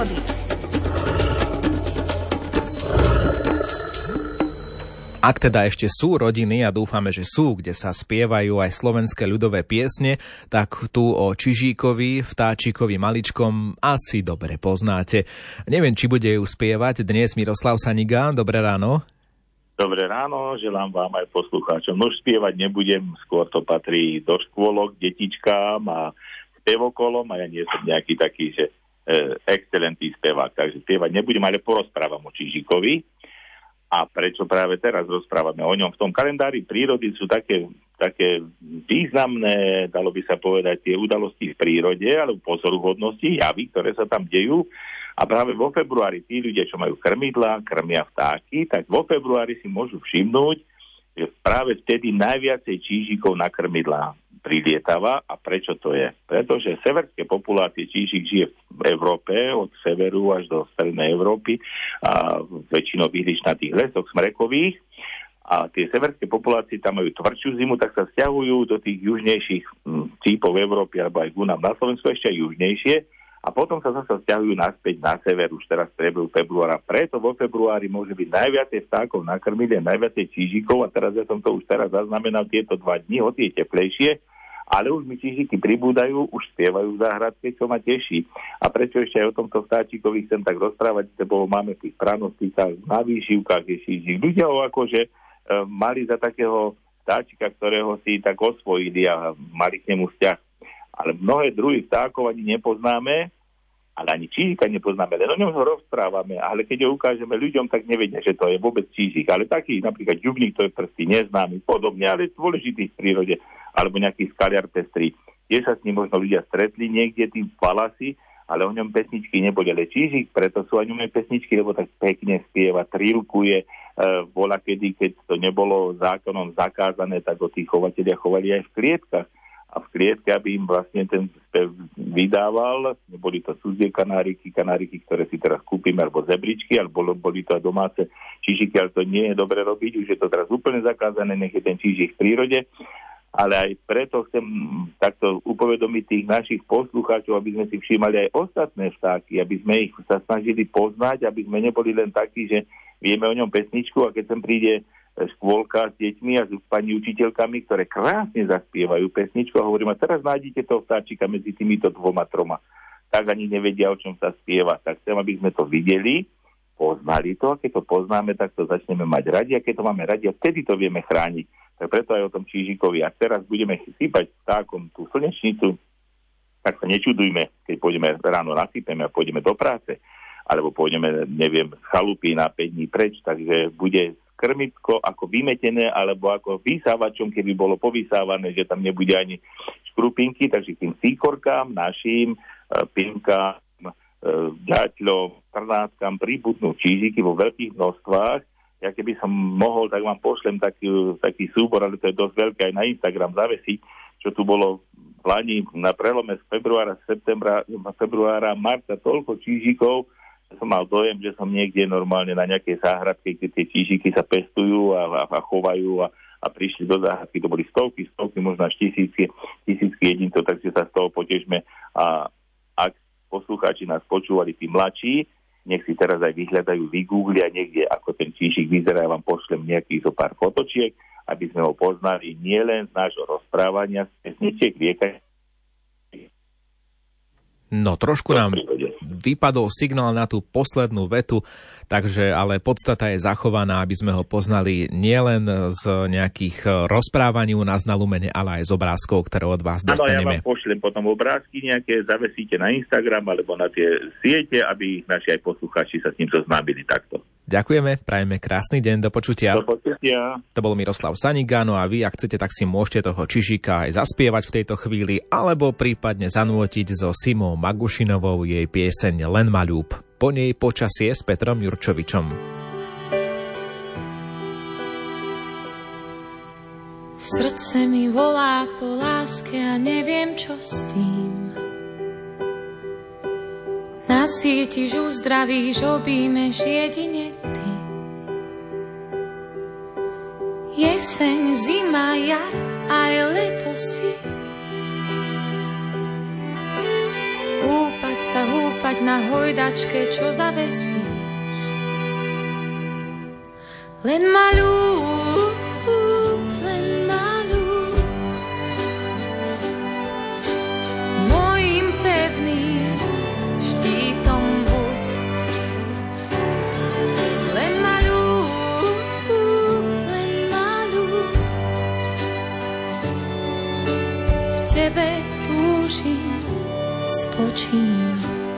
prírody. Ak teda ešte sú rodiny, a dúfame, že sú, kde sa spievajú aj slovenské ľudové piesne, tak tu o Čižíkovi, vtáčikovi maličkom asi dobre poznáte. Neviem, či bude ju spievať dnes Miroslav Saniga. Dobré ráno. Dobré ráno, želám vám aj poslucháčom. No už spievať nebudem, skôr to patrí do škôlok, detičkám a spevokolom a ja nie som nejaký taký, že excelentný spevák, takže spievať nebudem, ale porozprávam o Čižíkovi a prečo práve teraz rozprávame o ňom. V tom kalendári prírody sú také, také významné, dalo by sa povedať, tie udalosti v prírode, alebo pozoruhodnosti, javy, ktoré sa tam dejú. A práve vo februári tí ľudia, čo majú krmidla, krmia vtáky, tak vo februári si môžu všimnúť, že práve vtedy najviacej čížikov na krmidlá prilietava. A prečo to je? Pretože severské populácie čížik žije v Európe, od severu až do strednej Európy, a väčšinou tých lesoch smrekových. A tie severské populácie tam majú tvrdšiu zimu, tak sa stiahujú do tých južnejších hm, Európy, alebo aj nám na Slovensku ešte aj južnejšie a potom sa zase stiahujú naspäť na sever už teraz v priebehu februára. Preto vo februári môže byť najviacej vtákov na krmidle, najviacej čížikov a teraz ja som to už teraz zaznamenal tieto dva dni, hoci je teplejšie, ale už mi čížiky pribúdajú, už spievajú v záhradke, čo ma teší. A prečo ešte aj o tomto vtáčikovi chcem tak rozprávať, lebo máme v tých pranostikách, na výšivkách je čížik. Ľudia ho akože e, mali za takého vtáčika, ktorého si tak osvojili a mali k nemu vzťah ale mnohé druhy vtákov ani nepoznáme, ale ani čížika nepoznáme, len o ňom ho rozprávame, ale keď ho ukážeme ľuďom, tak nevedia, že to je vôbec čížik. Ale taký napríklad ďubník, to je prsty neznámy, podobne, ale dôležitý v prírode, alebo nejaký skaliar pestrý. Tie sa s ním možno ľudia stretli niekde tým palasy, ale o ňom pesničky neboli, ale čížik, preto sú aj ňom pesničky, lebo tak pekne spieva, trilkuje, e, bola kedy, keď to nebolo zákonom zakázané, tak ho tí chovatelia chovali aj v klietkach a v klietke, aby im vlastne ten spev vydával. Boli to cudzie kanáriky, kanáriky, ktoré si teraz kúpime, alebo zebričky, alebo boli to aj domáce čížiky, ale to nie je dobre robiť, už je to teraz úplne zakázané, nech je ten čížik v prírode. Ale aj preto chcem takto upovedomiť tých našich poslucháčov, aby sme si všímali aj ostatné vtáky, aby sme ich sa snažili poznať, aby sme neboli len takí, že vieme o ňom pesničku a keď sem príde škôlka s deťmi a s pani učiteľkami, ktoré krásne zaspievajú pesničku a hovorím, a teraz nájdete toho vtáčika medzi týmito dvoma, troma. Tak ani nevedia, o čom sa spieva. Tak chcem, aby sme to videli, poznali to a keď to poznáme, tak to začneme mať radi a keď to máme radi, a vtedy to vieme chrániť. Preto aj o tom Čížikovi. Ak teraz budeme sypať vtákom tú slnečnicu, tak sa nečudujme, keď pôjdeme ráno nasypeme a pôjdeme do práce, alebo pôjdeme, neviem, z chalupy na 5 dní preč, takže bude krmitko ako vymetené alebo ako vysávačom, keby bolo povysávané, že tam nebude ani škrupinky, takže tým síkorkám, našim, e, pinkám, e, ďaťľom, trnátkam pribudnú čížiky vo veľkých množstvách. Ja keby som mohol, tak vám pošlem taký, taký súbor, ale to je dosť veľké aj na Instagram zavesiť, čo tu bolo v Lani na prelome z februára, septembra, februára, marca toľko čížikov, som mal dojem, že som niekde normálne na nejakej záhradke, kde tie tížiky sa pestujú a, a, a chovajú a, a prišli do záhradky, to boli stovky, stovky, možno až tisícky, tisícky jedincov, takže sa z toho potežme. A ak poslucháči nás počúvali tí mladší, nech si teraz aj vyhľadajú, vygooglia niekde, ako ten tížik vyzerá, ja vám pošlem nejaký zo pár fotočiek, aby sme ho poznali nielen z nášho rozprávania, z pesničiek, rieka. No, trošku nám vypadol signál na tú poslednú vetu, takže ale podstata je zachovaná, aby sme ho poznali nielen z nejakých rozprávaní u nás na Lumene, ale aj z obrázkov, ktoré od vás dostaneme. Áno, ja vám pošlem potom obrázky nejaké, zavesíte na Instagram alebo na tie siete, aby naši aj poslucháči sa s ním zoznámili takto. Ďakujeme, prajeme krásny deň, do počutia. Do počutia. To bol Miroslav Sanigano a vy, ak chcete, tak si môžete toho Čižika aj zaspievať v tejto chvíli, alebo prípadne zanútiť so Simou Magušinovou jej pieseň Len ma ľúb. Po nej počasie s Petrom Jurčovičom. Srdce mi volá po láske a neviem čo s tým. Nasítiš, uzdravíš, objímeš jedine Jeseň, zima, jar, aj leto si. Húpať sa, húpať na hojdačke, čo zavesí. Len malú, len tebe túžim spočinúť.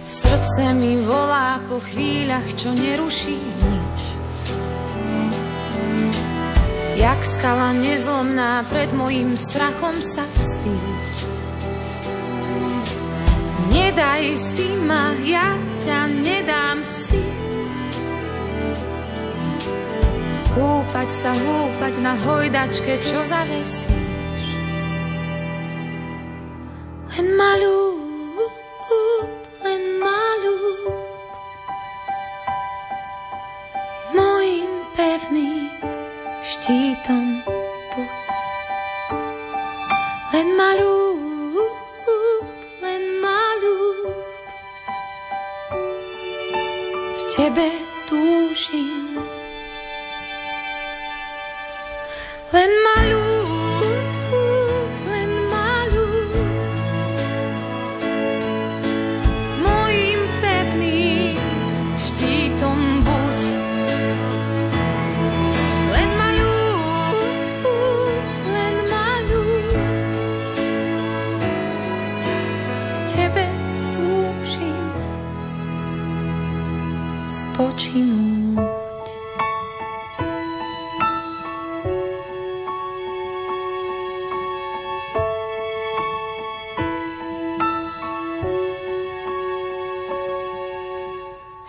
Srdce mi volá po chvíľach, čo neruší nič. Jak skala nezlomná pred mojim strachom sa vstýč. Nedaj si ma, ja ťa nedám si. Húpať sa, húpať na hojdačke, čo zavesíš. Len malú when my